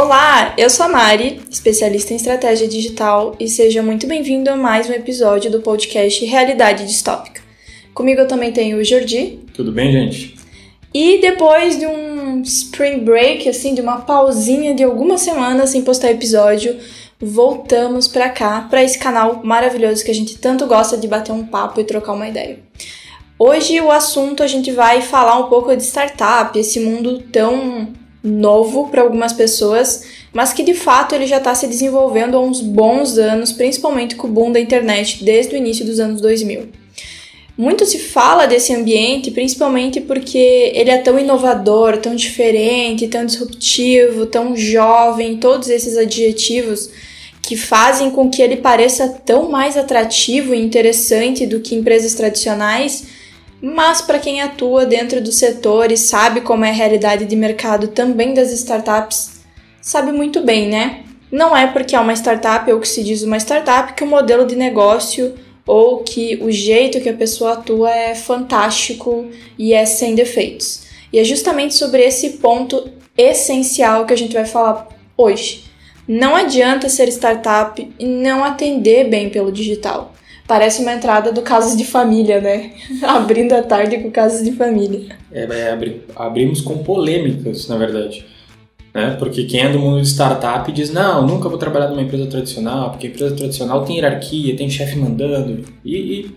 Olá, eu sou a Mari, especialista em estratégia digital, e seja muito bem-vindo a mais um episódio do podcast Realidade Distópica. Comigo eu também tenho o Jordi. Tudo bem, gente? E depois de um spring break, assim, de uma pausinha de algumas semanas sem postar episódio, voltamos para cá, para esse canal maravilhoso que a gente tanto gosta de bater um papo e trocar uma ideia. Hoje o assunto a gente vai falar um pouco de startup, esse mundo tão novo para algumas pessoas, mas que de fato ele já está se desenvolvendo há uns bons anos, principalmente com o boom da internet desde o início dos anos 2000. Muito se fala desse ambiente, principalmente porque ele é tão inovador, tão diferente, tão disruptivo, tão jovem, todos esses adjetivos que fazem com que ele pareça tão mais atrativo e interessante do que empresas tradicionais mas para quem atua dentro do setor e sabe como é a realidade de mercado também das startups, sabe muito bem, né? Não é porque é uma startup ou que se diz uma startup que o modelo de negócio ou que o jeito que a pessoa atua é fantástico e é sem defeitos. E é justamente sobre esse ponto essencial que a gente vai falar hoje. Não adianta ser startup e não atender bem pelo digital. Parece uma entrada do Casas de Família, né? Abrindo a tarde com Casas de Família. É, é abri abrimos com polêmicas, na verdade. Né? Porque quem é do mundo de startup diz, não, nunca vou trabalhar numa empresa tradicional, porque empresa tradicional tem hierarquia, tem chefe mandando. E, e,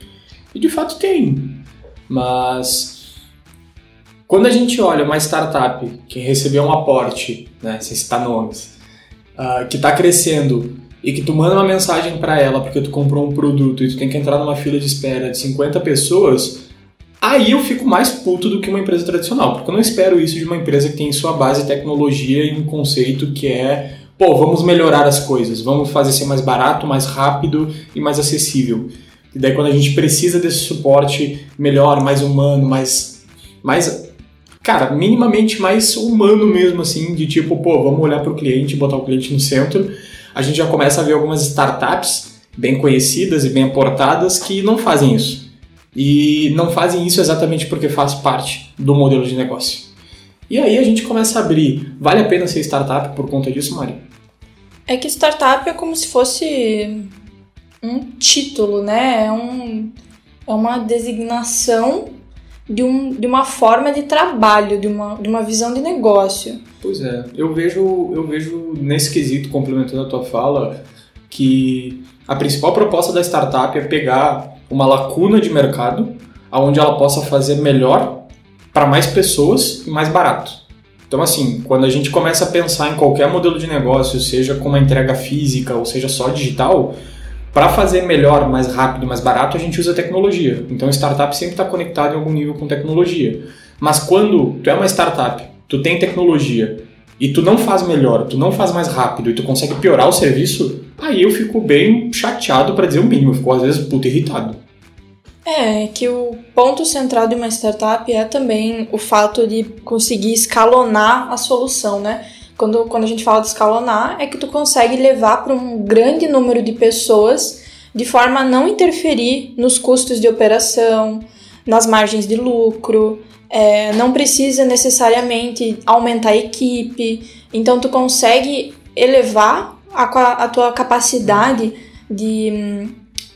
e de fato tem. Mas quando a gente olha uma startup que recebeu um aporte, né, sem citar nomes, uh, que está crescendo e que tu manda uma mensagem para ela porque tu comprou um produto e tu tem que entrar numa fila de espera de 50 pessoas, aí eu fico mais puto do que uma empresa tradicional, porque eu não espero isso de uma empresa que tem sua base tecnologia e um conceito que é, pô, vamos melhorar as coisas, vamos fazer ser mais barato, mais rápido e mais acessível. E daí quando a gente precisa desse suporte melhor, mais humano, mais mais cara, minimamente mais humano mesmo assim, de tipo, pô, vamos olhar para o cliente, botar o cliente no centro a gente já começa a ver algumas startups bem conhecidas e bem aportadas que não fazem isso. E não fazem isso exatamente porque faz parte do modelo de negócio. E aí a gente começa a abrir. Vale a pena ser startup por conta disso, Mari? É que startup é como se fosse um título, né? É, um, é uma designação de, um, de uma forma de trabalho, de uma, de uma visão de negócio. Pois é, eu vejo, eu vejo nesse quesito, complementando a tua fala, que a principal proposta da startup é pegar uma lacuna de mercado onde ela possa fazer melhor para mais pessoas e mais barato. Então, assim, quando a gente começa a pensar em qualquer modelo de negócio, seja com uma entrega física ou seja só digital, para fazer melhor, mais rápido, mais barato, a gente usa tecnologia. Então, startup sempre está conectado em algum nível com tecnologia. Mas quando tu é uma startup, tu tem tecnologia e tu não faz melhor, tu não faz mais rápido e tu consegue piorar o serviço, aí eu fico bem chateado para dizer o mínimo, eu fico às vezes puto irritado. É, que o ponto central de uma startup é também o fato de conseguir escalonar a solução, né? Quando, quando a gente fala de escalonar, é que tu consegue levar para um grande número de pessoas de forma a não interferir nos custos de operação, nas margens de lucro, é, não precisa necessariamente aumentar a equipe, então tu consegue elevar a, a tua capacidade de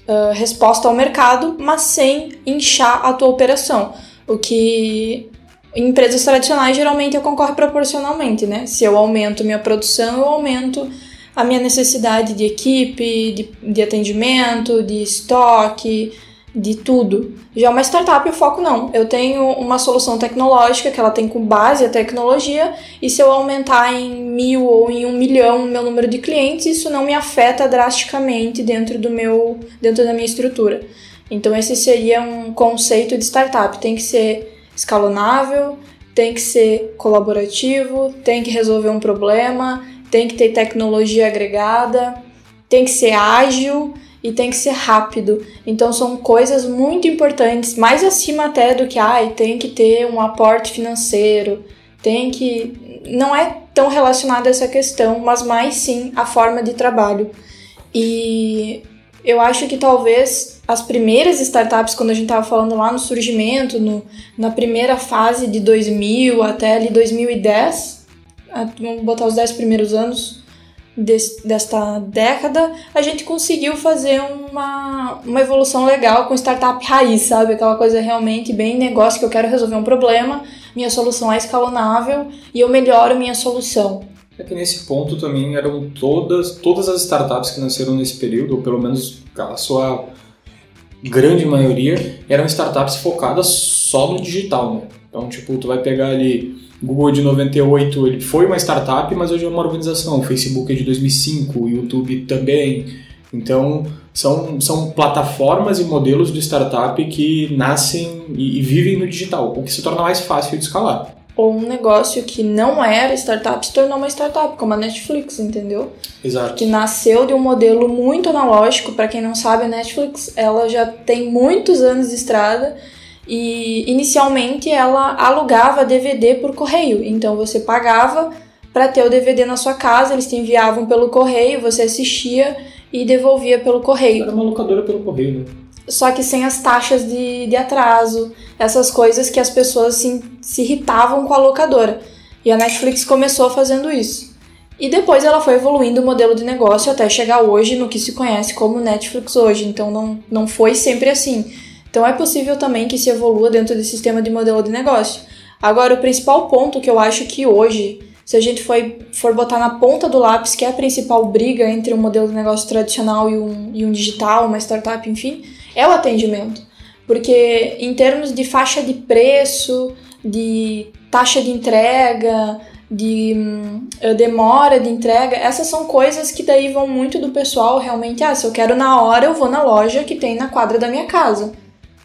uh, resposta ao mercado, mas sem inchar a tua operação, o que em empresas tradicionais, geralmente eu concorro proporcionalmente, né? Se eu aumento minha produção, eu aumento a minha necessidade de equipe, de, de atendimento, de estoque, de tudo. Já uma startup, o foco não. Eu tenho uma solução tecnológica que ela tem com base a tecnologia, e se eu aumentar em mil ou em um milhão o meu número de clientes, isso não me afeta drasticamente dentro do meu, dentro da minha estrutura. Então esse seria um conceito de startup. Tem que ser escalonável, tem que ser colaborativo, tem que resolver um problema, tem que ter tecnologia agregada, tem que ser ágil e tem que ser rápido. Então são coisas muito importantes, mais acima até do que ai, tem que ter um aporte financeiro, tem que não é tão relacionado a essa questão, mas mais sim a forma de trabalho. E eu acho que talvez as primeiras startups, quando a gente estava falando lá no surgimento, no, na primeira fase de 2000 até ali 2010, vamos botar os 10 primeiros anos desta década, a gente conseguiu fazer uma, uma evolução legal com startup raiz, sabe? Aquela coisa realmente bem negócio que eu quero resolver um problema, minha solução é escalonável e eu melhoro minha solução. É que nesse ponto também eram todas, todas as startups que nasceram nesse período, ou pelo menos a sua grande maioria, eram startups focadas só no digital, né? Então, tipo, tu vai pegar ali Google de 98, ele foi uma startup, mas hoje é uma organização. O Facebook é de 2005, o YouTube também. Então, são, são plataformas e modelos de startup que nascem e, e vivem no digital, o que se torna mais fácil de escalar ou um negócio que não era startup se tornou uma startup, como a Netflix, entendeu? Exato. Que nasceu de um modelo muito analógico. Para quem não sabe, a Netflix ela já tem muitos anos de estrada e inicialmente ela alugava DVD por correio. Então você pagava para ter o DVD na sua casa, eles te enviavam pelo correio, você assistia e devolvia pelo correio. Era uma locadora pelo correio, né? Só que sem as taxas de, de atraso, essas coisas que as pessoas se, se irritavam com a locadora. E a Netflix começou fazendo isso. E depois ela foi evoluindo o modelo de negócio até chegar hoje no que se conhece como Netflix hoje. Então não, não foi sempre assim. Então é possível também que se evolua dentro do sistema de modelo de negócio. Agora, o principal ponto que eu acho que hoje, se a gente for, for botar na ponta do lápis, que é a principal briga entre um modelo de negócio tradicional e um, e um digital, uma startup, enfim, é o atendimento. Porque em termos de faixa de preço, de taxa de entrega, de hum, demora de entrega, essas são coisas que daí vão muito do pessoal realmente, ah, se eu quero na hora, eu vou na loja que tem na quadra da minha casa.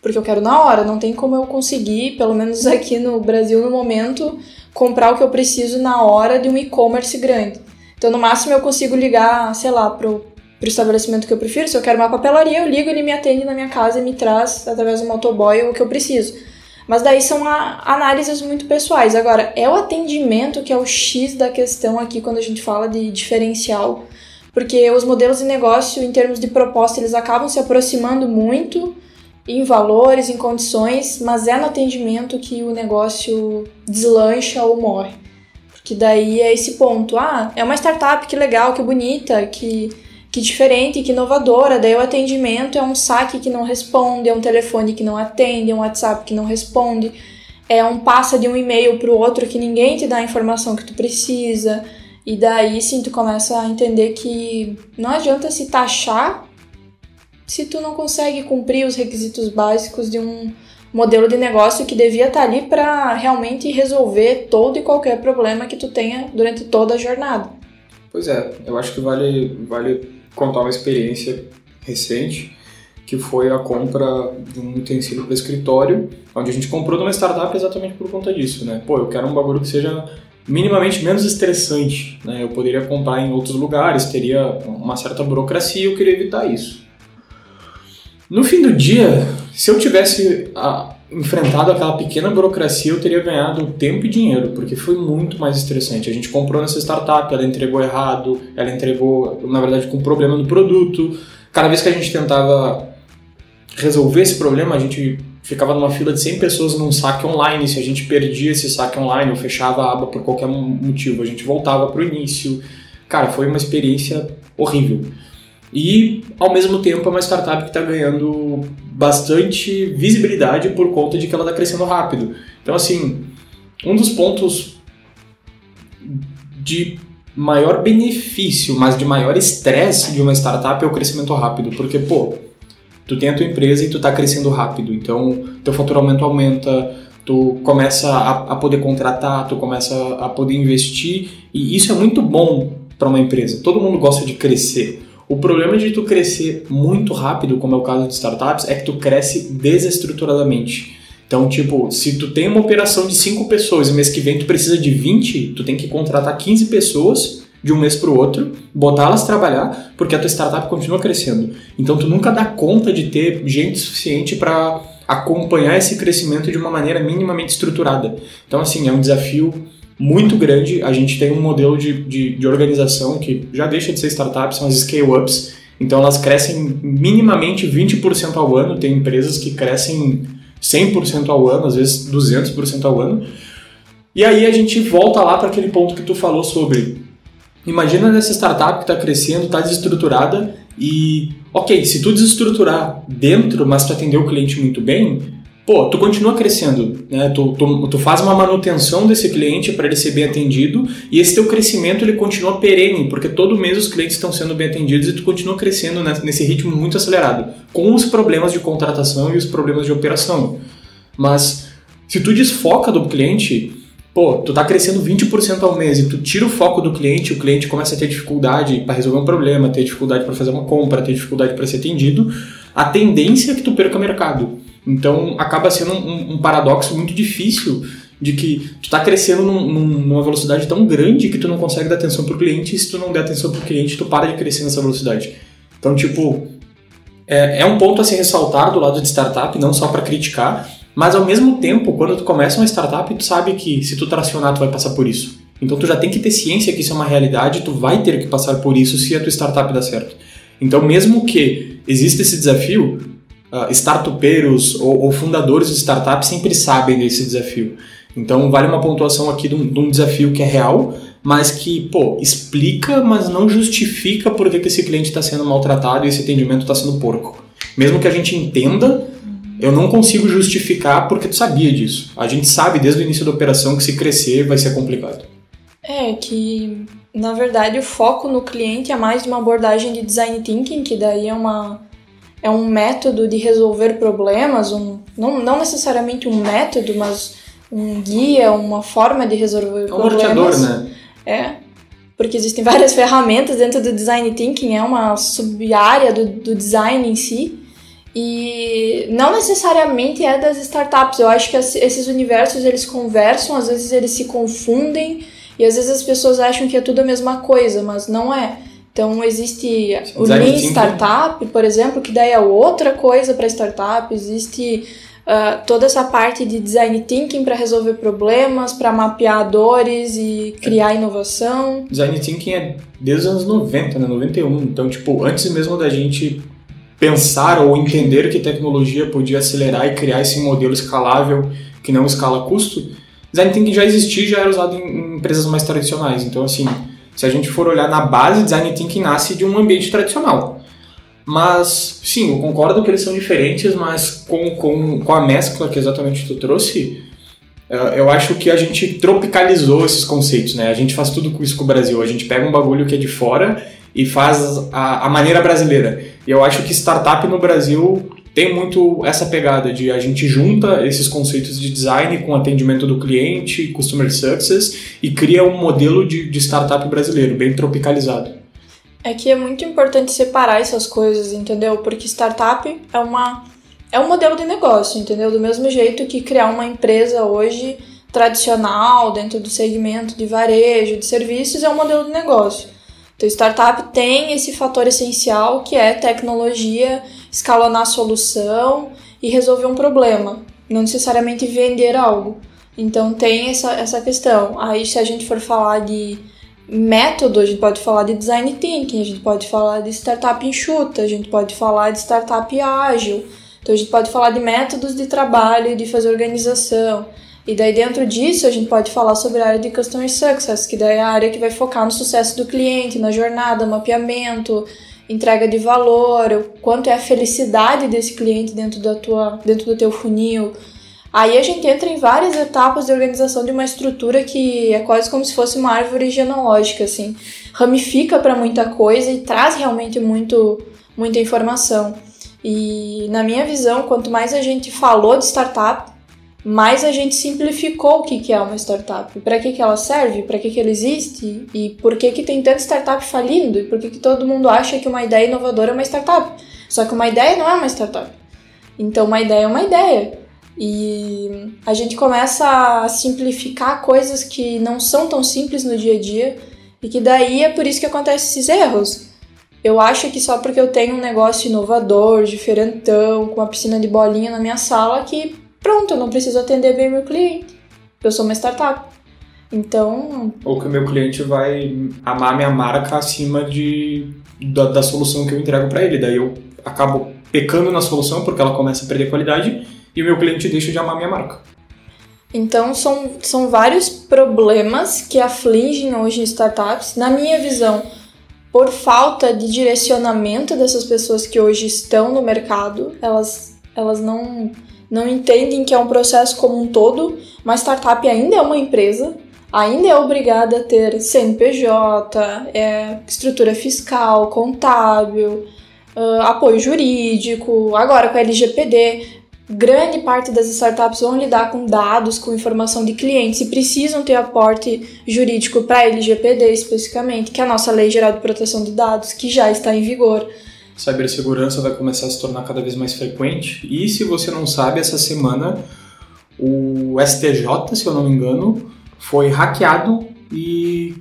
Porque eu quero na hora, não tem como eu conseguir, pelo menos aqui no Brasil no momento, comprar o que eu preciso na hora de um e-commerce grande. Então, no máximo, eu consigo ligar, sei lá, pro para o estabelecimento que eu prefiro. Se eu quero uma papelaria, eu ligo, ele me atende na minha casa e me traz, através do motoboy, o que eu preciso. Mas daí são análises muito pessoais. Agora, é o atendimento que é o X da questão aqui quando a gente fala de diferencial. Porque os modelos de negócio, em termos de proposta, eles acabam se aproximando muito em valores, em condições, mas é no atendimento que o negócio deslancha ou morre. Porque daí é esse ponto. Ah, é uma startup, que legal, que bonita, que que diferente, que inovadora. Daí o atendimento é um saque que não responde, é um telefone que não atende, é um WhatsApp que não responde, é um passa de um e-mail para o outro que ninguém te dá a informação que tu precisa. E daí sim tu começa a entender que não adianta se taxar se tu não consegue cumprir os requisitos básicos de um modelo de negócio que devia estar ali para realmente resolver todo e qualquer problema que tu tenha durante toda a jornada. Pois é, eu acho que vale, vale contar uma experiência recente, que foi a compra de um utensílio para escritório, onde a gente comprou numa startup exatamente por conta disso, né? Pô, eu quero um bagulho que seja minimamente menos estressante, né? Eu poderia comprar em outros lugares, teria uma certa burocracia, eu queria evitar isso. No fim do dia, se eu tivesse a, enfrentado aquela pequena burocracia, eu teria ganhado tempo e dinheiro, porque foi muito mais estressante. A gente comprou nessa startup, ela entregou errado, ela entregou, na verdade, com problema no produto. Cada vez que a gente tentava resolver esse problema, a gente ficava numa fila de 100 pessoas num saque online. Se a gente perdia esse saque online ou fechava a aba por qualquer motivo, a gente voltava para o início. Cara, foi uma experiência horrível. E, ao mesmo tempo, é uma startup que está ganhando bastante visibilidade por conta de que ela está crescendo rápido. Então, assim, um dos pontos de maior benefício, mas de maior estresse de uma startup é o crescimento rápido, porque, pô, tu tem a tua empresa e tu está crescendo rápido, então teu faturamento aumenta, tu começa a, a, poder contratar, tu começa a poder investir, e isso é muito bom para uma empresa. Todo mundo gosta de crescer. O problema de tu crescer muito rápido, como é o caso de startups, é que tu cresce desestruturadamente. Então, tipo, se tu tem uma operação de 5 pessoas e mês que vem tu precisa de 20, tu tem que contratar 15 pessoas de um mês para o outro, botá-las trabalhar, porque a tua startup continua crescendo. Então, tu nunca dá conta de ter gente suficiente para acompanhar esse crescimento de uma maneira minimamente estruturada. Então, assim, é um desafio muito grande. A gente tem um modelo de, de, de organização que já deixa de ser startup, são as scale-ups. Então elas crescem minimamente 20% ao ano. Tem empresas que crescem 100% ao ano, às vezes 200% ao ano. E aí a gente volta lá para aquele ponto que tu falou sobre. Imagina nessa startup que está crescendo, está desestruturada e, ok, se tu desestruturar dentro, mas tu atender o cliente muito bem, pô, tu continua crescendo, né? Tu, tu, tu faz uma manutenção desse cliente para ele ser bem atendido e esse teu crescimento ele continua perene, porque todo mês os clientes estão sendo bem atendidos e tu continua crescendo nesse ritmo muito acelerado, com os problemas de contratação e os problemas de operação. Mas se tu desfoca do cliente, pô, tu tá crescendo 20% ao mês e tu tira o foco do cliente, o cliente começa a ter dificuldade para resolver um problema, ter dificuldade para fazer uma compra, ter dificuldade para ser atendido, a tendência é que tu perca mercado. Então acaba sendo um, um paradoxo muito difícil de que tu tá crescendo num, numa velocidade tão grande que tu não consegue dar atenção pro cliente e se tu não der atenção pro cliente, tu para de crescer nessa velocidade. Então, tipo, é, é um ponto a se ressaltar do lado de startup, não só para criticar, mas ao mesmo tempo, quando tu começa uma startup, tu sabe que se tu tracionar, tu vai passar por isso. Então tu já tem que ter ciência que isso é uma realidade, tu vai ter que passar por isso se a tua startup dar certo. Então mesmo que exista esse desafio, uh, startupeiros ou, ou fundadores de startups sempre sabem desse desafio. Então vale uma pontuação aqui de um, de um, desafio que é real, mas que, pô, explica, mas não justifica por que esse cliente está sendo maltratado e esse atendimento está sendo porco. Mesmo que a gente entenda eu não consigo justificar porque tu sabia disso. A gente sabe desde o início da operação que se crescer vai ser complicado. É que, na verdade, o foco no cliente é mais de uma abordagem de design thinking, que daí é uma é um método de resolver problemas, um, não, não necessariamente um método, mas um guia, uma forma de resolver é um problemas. né? É, porque existem várias ferramentas dentro do design thinking, é uma sub-área do, do design em si. E não necessariamente é das startups. Eu acho que esses universos eles conversam, às vezes eles se confundem e às vezes as pessoas acham que é tudo a mesma coisa, mas não é. Então existe o Lean Startup, por exemplo, que daí é outra coisa para startup. Existe uh, toda essa parte de design thinking para resolver problemas, para mapear dores e criar inovação. Design thinking é desde os anos 90, né? 91. Então, tipo, antes mesmo da gente pensar ou entender que tecnologia podia acelerar e criar esse modelo escalável que não escala custo, design thinking já existia já era usado em, empresas mais tradicionais. Então, assim, se a gente for olhar na base, design thinking nasce de um ambiente tradicional. Mas, sim, eu concordo que eles são diferentes, mas com, com, com a mescla que exatamente tu trouxe, eh, eu acho que a gente tropicalizou esses conceitos, né? A gente faz tudo com isso com o Brasil. A gente pega um bagulho que é de fora e faz a, a maneira brasileira. E eu acho que startup no Brasil tem muito essa pegada de a gente junta esses conceitos de design com atendimento do cliente, customer success e cria um modelo de, de startup brasileiro bem tropicalizado. É que é muito importante separar essas coisas, entendeu? Porque startup é uma é um modelo de negócio, entendeu? Do mesmo jeito que criar uma empresa hoje tradicional dentro do segmento de varejo, de serviços é um modelo de negócio. Então, startup tem esse fator essencial que é tecnologia, escalonar a solução e resolver um problema, não necessariamente vender algo. Então, tem essa, essa questão. Aí, se a gente for falar de método, a gente pode falar de design thinking, a gente pode falar de startup enxuta, a gente pode falar de startup ágil. Então, a gente pode falar de métodos de trabalho, de fazer organização. E daí dentro disso a gente pode falar sobre a área de Customer Success, que daí é a área que vai focar no sucesso do cliente, na jornada, mapeamento, entrega de valor, o quanto é a felicidade desse cliente dentro da tua, dentro do teu funil. Aí a gente entra em várias etapas de organização de uma estrutura que é quase como se fosse uma árvore genealógica, assim, ramifica para muita coisa e traz realmente muito, muita informação. E na minha visão, quanto mais a gente falou de startup, mais a gente simplificou o que, que é uma startup, para que, que ela serve, para que, que ela existe e por que, que tem tanta startup falindo e por que, que todo mundo acha que uma ideia inovadora é uma startup. Só que uma ideia não é uma startup. Então, uma ideia é uma ideia. E a gente começa a simplificar coisas que não são tão simples no dia a dia e que daí é por isso que acontecem esses erros. Eu acho que só porque eu tenho um negócio inovador, diferentão, com uma piscina de bolinha na minha sala, que pronto, eu não preciso atender bem meu cliente. Eu sou uma startup. Então. Ou que o meu cliente vai amar minha marca acima de, da, da solução que eu entrego para ele. Daí eu acabo pecando na solução porque ela começa a perder qualidade e o meu cliente deixa de amar minha marca. Então, são, são vários problemas que afligem hoje startups. Na minha visão, por falta de direcionamento dessas pessoas que hoje estão no mercado, elas, elas não, não entendem que é um processo como um todo. Uma startup ainda é uma empresa, ainda é obrigada a ter CNPJ, é, estrutura fiscal, contábil, uh, apoio jurídico, agora com a LGPD. Grande parte das startups vão lidar com dados, com informação de clientes e precisam ter aporte jurídico para a LGPD especificamente, que é a nossa Lei Geral de Proteção de Dados, que já está em vigor. Cibersegurança vai começar a se tornar cada vez mais frequente. E se você não sabe, essa semana o STJ, se eu não me engano, foi hackeado e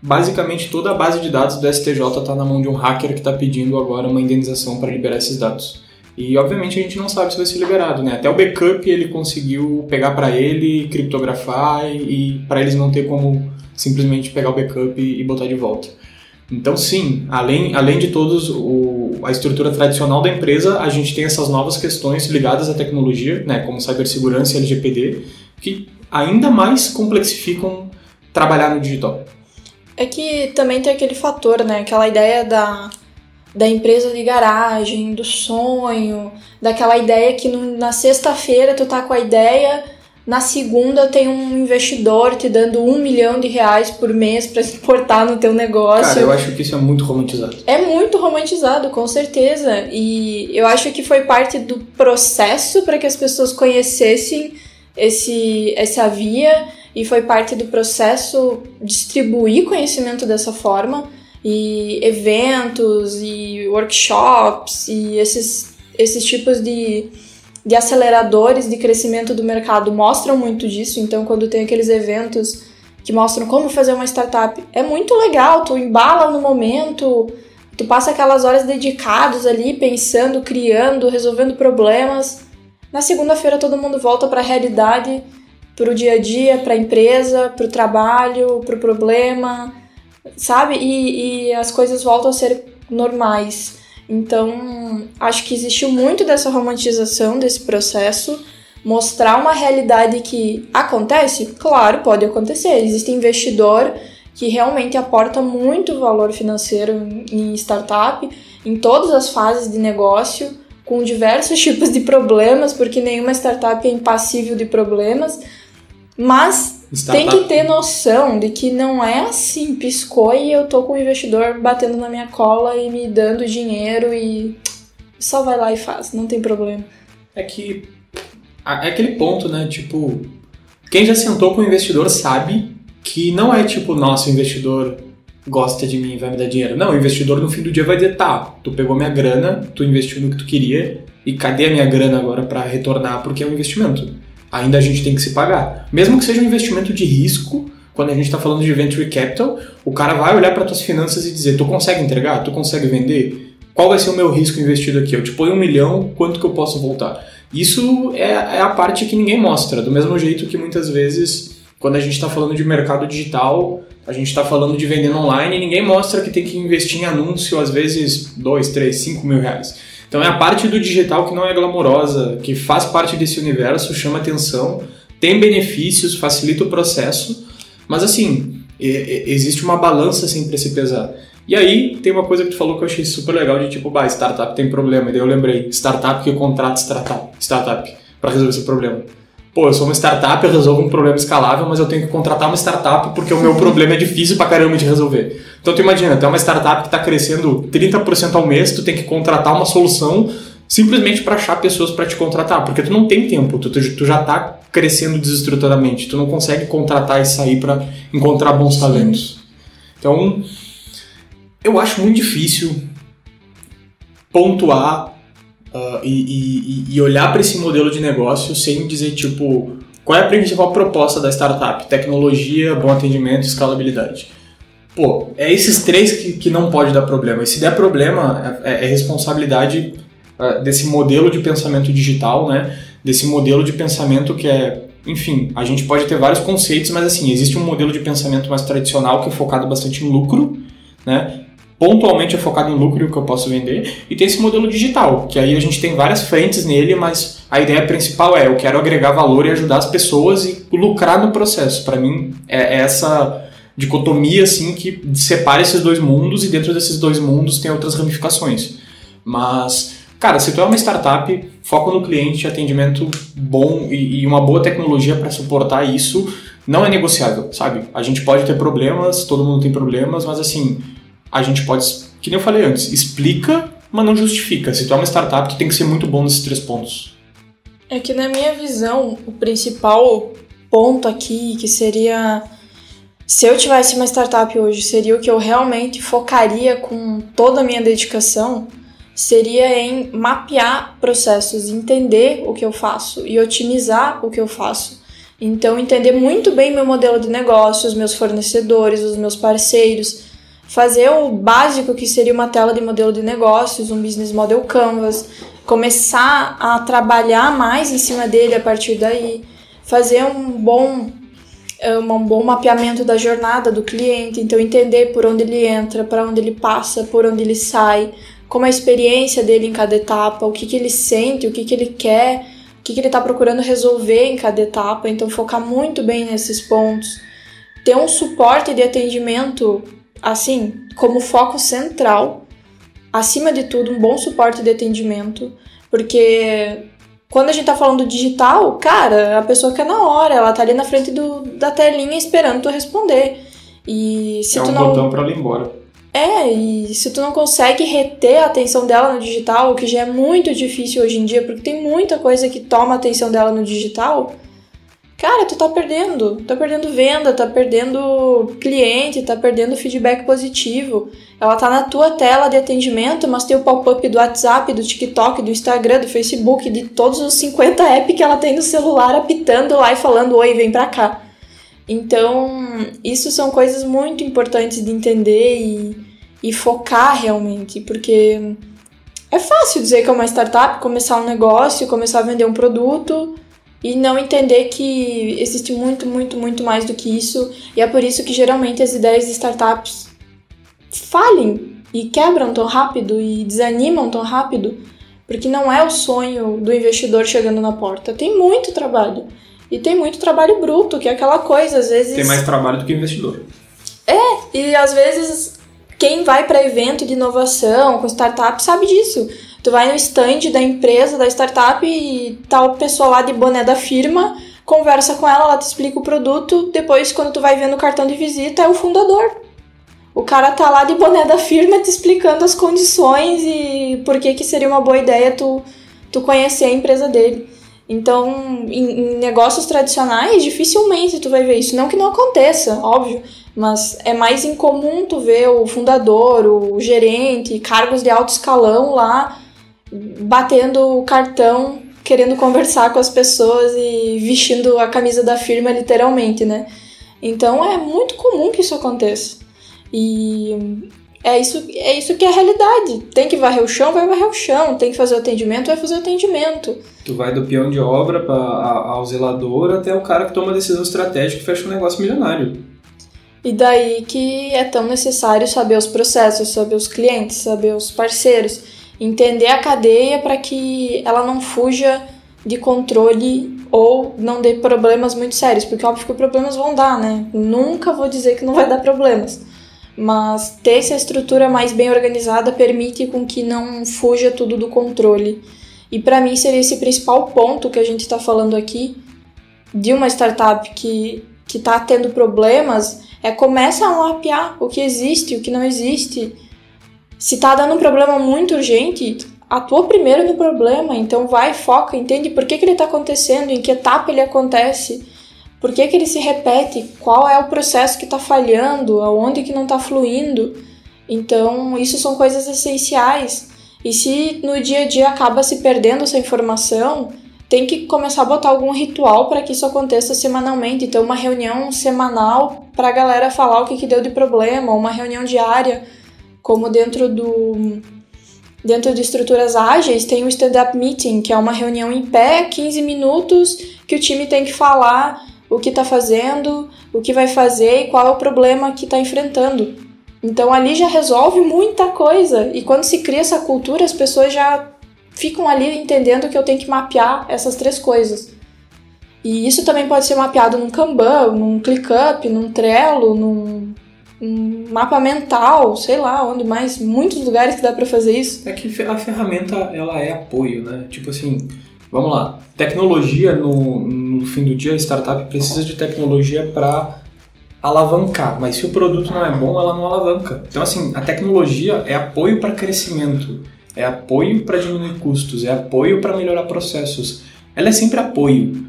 basicamente toda a base de dados do STJ está na mão de um hacker que está pedindo agora uma indenização para liberar esses dados. E obviamente a gente não sabe se vai ser liberado, né? Até o backup ele conseguiu pegar para ele, criptografar e, e para eles não ter como simplesmente pegar o backup e, e botar de volta. Então sim, além, além de todos o, a estrutura tradicional da empresa, a gente tem essas novas questões ligadas à tecnologia, né, como cibersegurança e LGPD, que ainda mais complexificam trabalhar no digital. É que também tem aquele fator, né, aquela ideia da da empresa de garagem, do sonho, daquela ideia que no, na sexta-feira tu tá com a ideia, na segunda tem um investidor te dando um milhão de reais por mês para exportar no teu negócio. Cara, eu acho que isso é muito romantizado. É muito romantizado, com certeza. E eu acho que foi parte do processo para que as pessoas conhecessem esse, essa via e foi parte do processo distribuir conhecimento dessa forma e eventos e workshops e esses, esses tipos de, de aceleradores de crescimento do mercado mostram muito disso. Então, quando tem aqueles eventos que mostram como fazer uma startup, é muito legal, tu embala no momento, tu passa aquelas horas dedicadas ali pensando, criando, resolvendo problemas. Na segunda-feira todo mundo volta para a realidade, para o dia a dia, para a empresa, para o trabalho, para o problema sabe? E, e as coisas voltam a ser normais. Então, acho que existiu muito dessa romantização desse processo. Mostrar uma realidade que acontece? Claro, pode acontecer. Existe investidor que realmente aporta muito valor financeiro em startup, em todas as fases de negócio, com diversos tipos de problemas, porque nenhuma startup é impassível de problemas. Mas Tem que ter noção de que não é assim, piscou e eu tô com o investidor batendo na minha cola e me dando dinheiro e só vai lá e faz, não tem problema. É que é aquele ponto, né? Tipo, quem já sentou com o investidor sabe que não é tipo, nosso investidor gosta de mim e vai me dar dinheiro. Não, o investidor no fim do dia vai dizer, tá, tu pegou minha grana, tu investiu no que tu queria e cadê a minha grana agora para retornar porque é um investimento ainda a gente tem que se pagar. Mesmo que seja um investimento de risco, quando a gente está falando de venture capital, o cara vai olhar para tuas finanças e dizer: tu consegue entregar? Tu consegue vender? Qual vai ser o meu risco investido aqui? Eu te ponho um milhão, quanto que eu posso voltar? Isso é, é a parte que ninguém mostra. Do mesmo jeito que muitas vezes, quando a gente está falando de mercado digital, a gente está falando de vender online e ninguém mostra que tem que investir em anúncio, às vezes, 2, 3, 5 mil reais. Então é a parte do digital que não é glamourosa, que faz parte desse universo, chama atenção, tem benefícios, facilita o processo, mas assim, existe uma balança sempre a se pesar. E aí, tem uma coisa que tu falou que eu achei super legal, de tipo, bah, startup tem problema. E daí eu lembrei, startup que contrata startup, startup para resolver esse problema pô, eu sou uma startup, eu resolvo um problema escalável, mas eu tenho que contratar uma startup porque o meu problema é difícil pra caramba de resolver. Então tu imagina, tu é uma startup que está crescendo 30% ao mês, tu tem que contratar uma solução simplesmente para achar pessoas para te contratar, porque tu não tem tempo, tu, tu já está crescendo desestruturadamente, tu não consegue contratar e sair para encontrar bons talentos. Então, eu acho muito difícil pontuar uh, e, e, e, olhar para esse modelo de negócio sem dizer, tipo, qual é a principal proposta da startup? Tecnologia, bom atendimento, escalabilidade. Pô, é esses três que, que não pode dar problema. E se der problema, é, é responsabilidade uh, desse modelo de pensamento digital, né? Desse modelo de pensamento que é enfim, a gente pode ter vários conceitos, mas assim, existe um modelo de pensamento mais tradicional que é focado bastante em lucro, né? Pontualmente é focado em lucro e o que eu posso vender, e tem esse modelo digital, que aí a gente tem várias frentes nele, mas a ideia principal é eu quero agregar valor e ajudar as pessoas e lucrar no processo. Para mim é essa dicotomia assim que separa esses dois mundos e dentro desses dois mundos tem outras ramificações. Mas, cara, se tu é uma startup, foco no cliente, atendimento bom e, e uma boa tecnologia para suportar isso, não é negociável, sabe? A gente pode ter problemas, todo mundo tem problemas, mas assim, a gente pode, que nem eu falei antes, explica, mas não justifica. Se tu é uma startup, tu tem que ser muito bom nesses três pontos. É que na minha visão, o principal ponto aqui que seria se eu tivesse uma startup hoje, seria o que eu realmente focaria com toda a minha dedicação, seria em mapear processos, entender o que eu faço e otimizar o que eu faço. Então, entender muito bem meu modelo de negócio, os meus fornecedores, os meus parceiros, fazer o básico que seria uma tela de modelo de negócios, um business model canvas, começar a trabalhar mais em cima dele a partir daí, fazer um bom é um bom mapeamento da jornada do cliente, então entender por onde ele entra, para onde ele passa, por onde ele sai, como a experiência dele em cada etapa, o que, que ele sente, o que, que ele quer, o que, que ele está procurando resolver em cada etapa, então focar muito bem nesses pontos. Ter um suporte de atendimento, assim, como foco central, acima de tudo, um bom suporte de atendimento, porque quando a gente tá falando digital, cara, a pessoa quer na hora, ela tá ali na frente do, da telinha esperando tu responder. E se é tu um não. botão pra ela ir embora. É, e se tu não consegue reter a atenção dela no digital, o que já é muito difícil hoje em dia, porque tem muita coisa que toma a atenção dela no digital, cara, tu tá perdendo. Tá perdendo venda, tá perdendo cliente, tá perdendo feedback positivo. Ela tá na tua tela de atendimento, mas tem o pop-up do WhatsApp, do TikTok, do Instagram, do Facebook, de todos os 50 apps que ela tem no celular apitando lá e falando: Oi, vem pra cá. Então, isso são coisas muito importantes de entender e, e focar realmente, porque é fácil dizer que é uma startup, começar um negócio, começar a vender um produto e não entender que existe muito, muito, muito mais do que isso. E é por isso que geralmente as ideias de startups falhem e quebram tão rápido e desanimam tão rápido, porque não é o sonho do investidor chegando na porta. Tem muito trabalho. E tem muito trabalho bruto, que é aquela coisa, às vezes. Tem mais trabalho do que investidor. É, e às vezes quem vai para evento de inovação com startup sabe disso. Tu vai no stand da empresa, da startup, e tal tá pessoa lá de boné da firma, conversa com ela, ela te explica o produto, depois quando tu vai vendo o cartão de visita é o fundador. O cara tá lá de boné da firma te explicando as condições e por que que seria uma boa ideia tu, tu conhecer a empresa dele. Então, em, em, negócios tradicionais, dificilmente tu vai ver isso. Não que não aconteça, óbvio, mas é mais incomum tu ver o fundador, o gerente, cargos de alto escalão lá batendo o cartão, querendo conversar com as pessoas e vestindo a camisa da firma literalmente, né? Então é muito comum que isso aconteça. E é isso, é isso que é a realidade. Tem que varrer o chão, vai varrer o chão. Tem que fazer o atendimento, vai fazer o atendimento. Tu vai do peão de obra pra, ao zelador até o cara que toma a decisão estratégica e fecha um negócio milionário. E daí que é tão necessário saber os processos, saber os clientes, saber os parceiros entender a cadeia para que ela não fuja de controle ou não dê problemas muito sérios, porque óbvio que problemas vão dar, né? Nunca vou dizer que não vai dar problemas, mas ter essa estrutura mais bem organizada permite com que não fuja tudo do controle. E para mim seria esse principal ponto que a gente está falando aqui de uma startup que que está tendo problemas é começa a mapear o que existe, o que não existe, se tá dando um problema muito urgente, atua primeiro no problema, então vai, foca, entende por que, que ele tá acontecendo, em que etapa ele acontece, por que, que ele se repete, qual é o processo que tá falhando, aonde que não tá fluindo. Então, isso são coisas essenciais. E se no dia a dia acaba se perdendo essa informação, tem que começar a botar algum ritual para que isso aconteça semanalmente. Então, uma reunião semanal para a galera falar o que, que deu de problema, uma reunião diária como dentro do dentro de estruturas ágeis tem o stand-up meeting, que é uma reunião em pé, 15 minutos, que o time tem que falar o que está fazendo, o que vai fazer e qual é o problema que está enfrentando. Então ali já resolve muita coisa. E quando se cria essa cultura, as pessoas já ficam ali entendendo que eu tenho que mapear essas três coisas. E isso também pode ser mapeado num Kanban, num ClickUp, num Trello, num, num mapa mental, sei lá, onde mais, muitos lugares que dá para fazer isso. É que a ferramenta ela é apoio, né? Tipo assim, vamos lá, tecnologia no, no fim do dia, a startup precisa de tecnologia para alavancar, mas se o produto não é bom, ela não alavanca. Então assim, a tecnologia é apoio para crescimento, é apoio para diminuir custos, é apoio para melhorar processos. Ela é sempre apoio.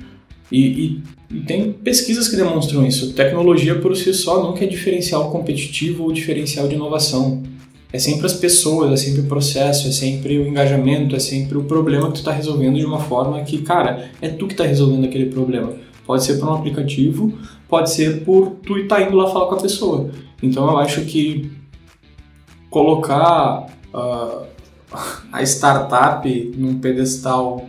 E, e, e, tem pesquisas que demonstram isso. Tecnologia por si só nunca é diferencial competitivo ou diferencial de inovação. É sempre as pessoas, é sempre o processo, é sempre o engajamento, é sempre o problema que tu está resolvendo de uma forma que, cara, é tu que está resolvendo aquele problema. Pode ser por um aplicativo, pode ser por tu estar tá indo lá falar com a pessoa. Então eu acho que colocar uh, a startup num pedestal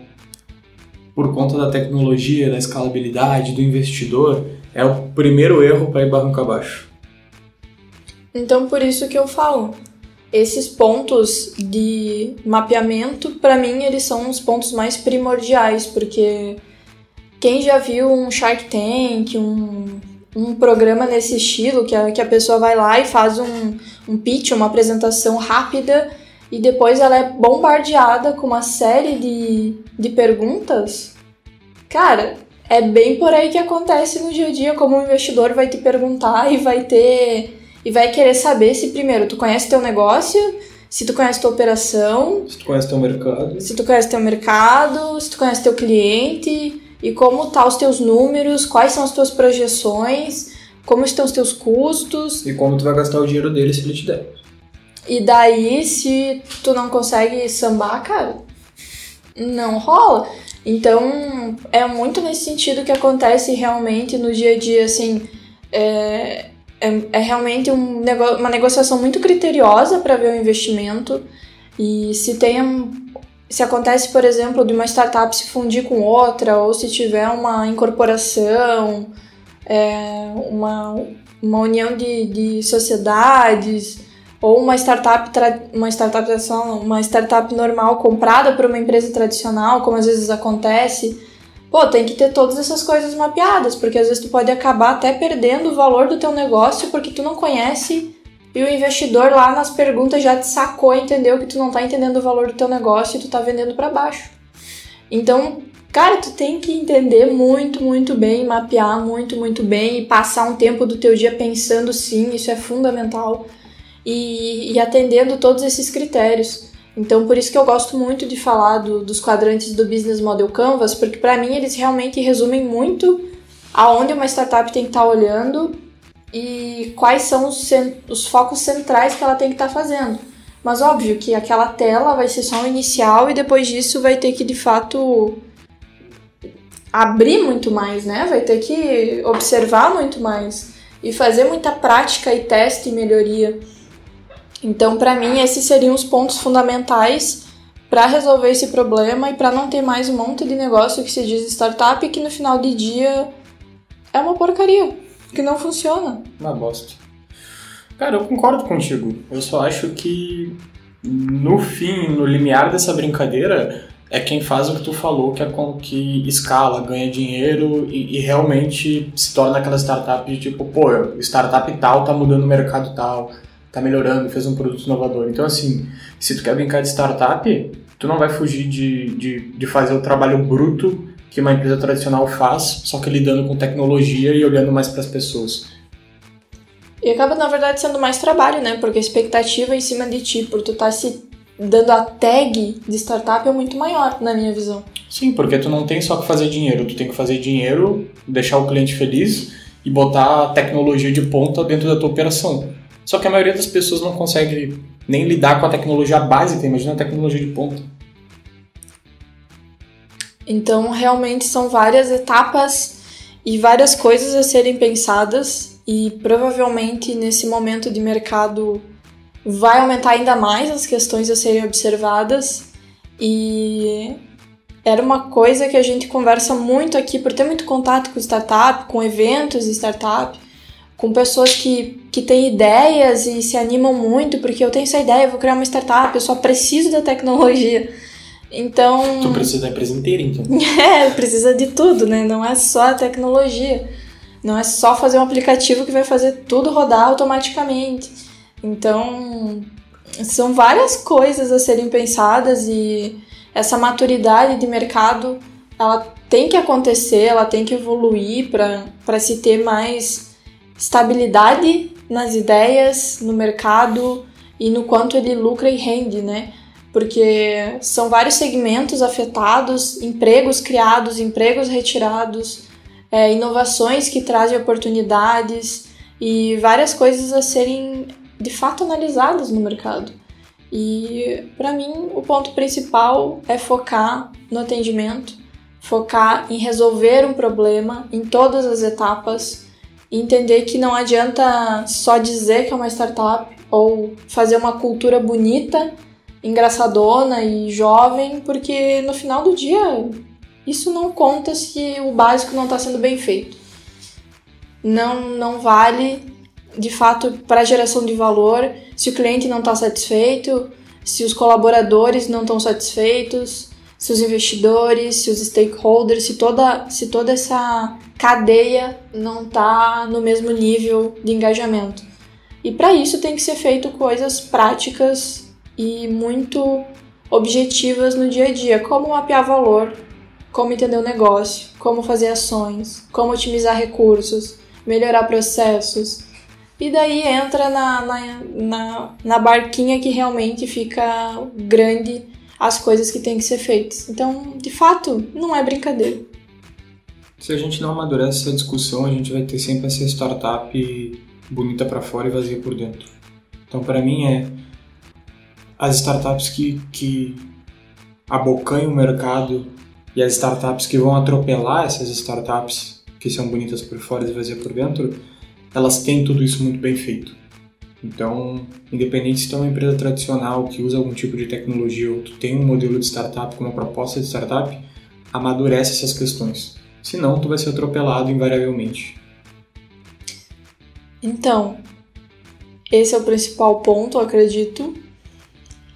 por conta da tecnologia, da escalabilidade, do investidor, é o primeiro erro para ir barranco abaixo. Então, por isso que eu falo, esses pontos de mapeamento, para mim, eles são os pontos mais primordiais, porque quem já viu um Shark Tank, um, um programa nesse estilo, que a, que a pessoa vai lá e faz um, um pitch, uma apresentação rápida e depois ela é bombardeada com uma série de, de perguntas, cara, é bem por aí que acontece no dia a dia, como o investidor vai te perguntar e vai ter e vai querer saber se primeiro tu conhece teu negócio, se tu conhece tua operação, se tu conhece teu mercado, se tu conhece teu mercado, se tu conhece teu cliente e como tá os teus números, quais são as tuas projeções, como estão os teus custos. E como tu vai gastar o dinheiro dele se ele te der. E daí, se tu não consegue sambar, cara, não rola. Então, é muito nesse sentido que acontece realmente no dia a dia, assim, é, é, é realmente um nego uma negociação muito criteriosa para ver o investimento. E se tem se acontece, por exemplo, de uma startup se fundir com outra, ou se tiver uma incorporação, é, uma, uma união de, de sociedades, ou uma startup, uma startup, uma startup normal comprada por uma empresa tradicional, como às vezes acontece, pô, tem que ter todas essas coisas mapeadas, porque às vezes tu pode acabar até perdendo o valor do teu negócio porque tu não conhece e o investidor lá nas perguntas já te sacou, entendeu? Que tu não tá entendendo o valor do teu negócio e tu tá vendendo para baixo. Então, cara, tu tem que entender muito, muito bem, mapear muito, muito bem e passar um tempo do teu dia pensando sim, isso é fundamental e, e atendendo todos esses critérios. Então, por isso que eu gosto muito de falar do, dos quadrantes do Business Model Canvas, porque para mim eles realmente resumem muito aonde uma startup tem que estar tá olhando e quais são os, os, focos centrais que ela tem que estar tá fazendo. Mas óbvio que aquela tela vai ser só o inicial e depois disso vai ter que de fato abrir muito mais, né? Vai ter que observar muito mais e fazer muita prática e teste e melhoria. Então, para mim, esses seriam os pontos fundamentais para resolver esse problema e para não ter mais um monte de negócio que se diz startup que no final de dia é uma porcaria, que não funciona. Uma bosta. Cara, eu concordo contigo. Eu só acho que no fim, no limiar dessa brincadeira, é quem faz o que tu falou, que é com que escala, ganha dinheiro e, e, realmente se torna aquela startup de tipo, pô, startup tal tá mudando o mercado tal, tá melhorando, fez um produto inovador. Então, assim, se tu quer brincar de startup, tu não vai fugir de, de, de fazer o trabalho bruto que uma empresa tradicional faz, só que lidando com tecnologia e olhando mais para as pessoas. E acaba, na verdade, sendo mais trabalho, né? Porque a expectativa em cima de ti, por tu estar tá se dando a tag de startup é muito maior, na minha visão. Sim, porque tu não tem só que fazer dinheiro, tu tem que fazer dinheiro, deixar o cliente feliz e botar a tecnologia de ponta dentro da tua operação. Só que a maioria das pessoas não consegue nem lidar com a tecnologia básica, imagina a tecnologia de ponta. Então, realmente são várias etapas e várias coisas a serem pensadas, e provavelmente nesse momento de mercado vai aumentar ainda mais as questões a serem observadas. E era uma coisa que a gente conversa muito aqui por ter muito contato com startup, com eventos de startup com pessoas que, que têm ideias e se animam muito, porque eu tenho essa ideia, eu vou criar uma startup, eu só preciso da tecnologia. Então. Tu precisa da empresa inteira, então. É, precisa de tudo, né? Não é só a tecnologia. Não é só fazer um aplicativo que vai fazer tudo rodar automaticamente. Então, são várias coisas a serem pensadas e essa maturidade de mercado, ela tem que acontecer, ela tem que evoluir para se ter mais estabilidade nas ideias, no mercado e no quanto ele lucra e rende, né? Porque são vários segmentos afetados, empregos criados, empregos retirados, é, inovações que trazem oportunidades e várias coisas a serem de fato analisadas no mercado. E para mim o ponto principal é focar no atendimento, focar em resolver um problema em todas as etapas, entender que não adianta só dizer que é uma startup ou fazer uma cultura bonita, engraçadona e jovem, porque no final do dia isso não conta se o básico não está sendo bem feito. Não, não vale de fato para geração de valor se o cliente não está satisfeito, se os colaboradores não estão satisfeitos, se os investidores, se os stakeholders, se toda, se toda essa cadeia não está no mesmo nível de engajamento. E para isso tem que ser feito coisas práticas e muito objetivas no dia a dia, como mapear valor, como entender o negócio, como fazer ações, como otimizar recursos, melhorar processos, e daí entra na, na, na, na barquinha que realmente fica grande as coisas que têm que ser feitas. Então, de fato, não é brincadeira. Se a gente não amadurece essa discussão, a gente vai ter sempre essa startup bonita para fora e vazia por dentro. Então, para mim, é as startups que, que abocanham o mercado e as startups que vão atropelar essas startups que são bonitas por fora e vazias por dentro elas têm tudo isso muito bem feito. Então, independente se tu é uma empresa tradicional que usa algum tipo de tecnologia ou tu tem um modelo de startup com uma proposta de startup, amadurece essas questões. Senão, tu vai ser atropelado invariavelmente. Então, esse é o principal ponto, eu acredito.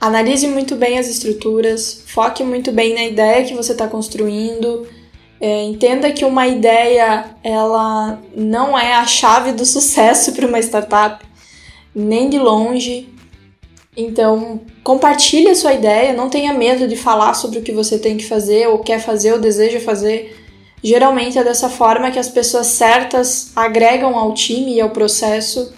Analise muito bem as estruturas, foque muito bem na ideia que você está construindo é, entenda que uma ideia ela não é a chave do sucesso para uma startup, nem de longe. Então, compartilhe a sua ideia, não tenha medo de falar sobre o que você tem que fazer, ou quer fazer, ou deseja fazer. Geralmente é dessa forma que as pessoas certas agregam ao time e ao processo.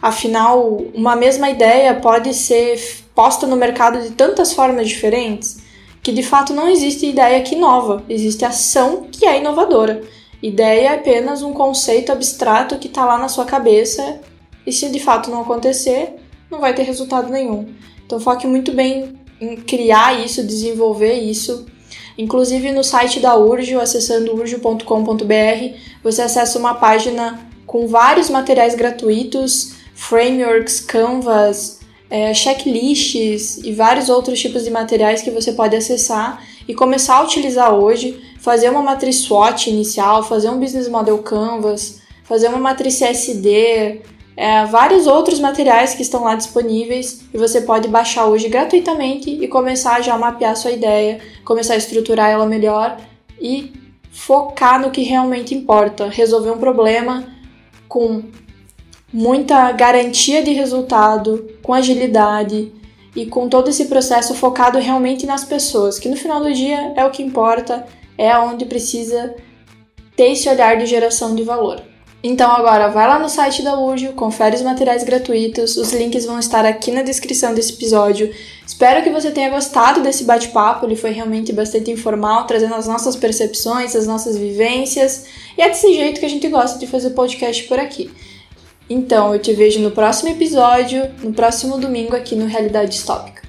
Afinal, uma mesma ideia pode ser posta no mercado de tantas formas diferentes que de fato não existe ideia que inova, existe ação que é inovadora. Ideia é apenas um conceito abstrato que está lá na sua cabeça e se de fato não acontecer, não vai ter resultado nenhum. Então foque muito bem em criar isso, desenvolver isso. Inclusive no site da Urjo, acessando urjo.com.br, você acessa uma página com vários materiais gratuitos, frameworks, canvas, é, checklists e vários outros tipos de materiais que você pode acessar e começar a utilizar hoje, fazer uma matriz SWOT inicial, fazer um Business Model Canvas, fazer uma matriz CSD, é, vários outros materiais que estão lá disponíveis e você pode baixar hoje gratuitamente e começar já a mapear sua ideia, começar a estruturar ela melhor e focar no que realmente importa, resolver um problema com muita garantia de resultado, com agilidade e com todo esse processo focado realmente nas pessoas, que no final do dia é o que importa, é onde precisa ter esse olhar de geração de valor. Então agora vai lá no site da Urgio, confere os materiais gratuitos, os links vão estar aqui na descrição desse episódio. Espero que você tenha gostado desse bate-papo, ele foi realmente bastante informal, trazendo as nossas percepções, as nossas vivências, e é desse jeito que a gente gosta de fazer podcast por aqui. Então, eu te vejo no próximo episódio, no próximo domingo aqui no Realidade Distópica.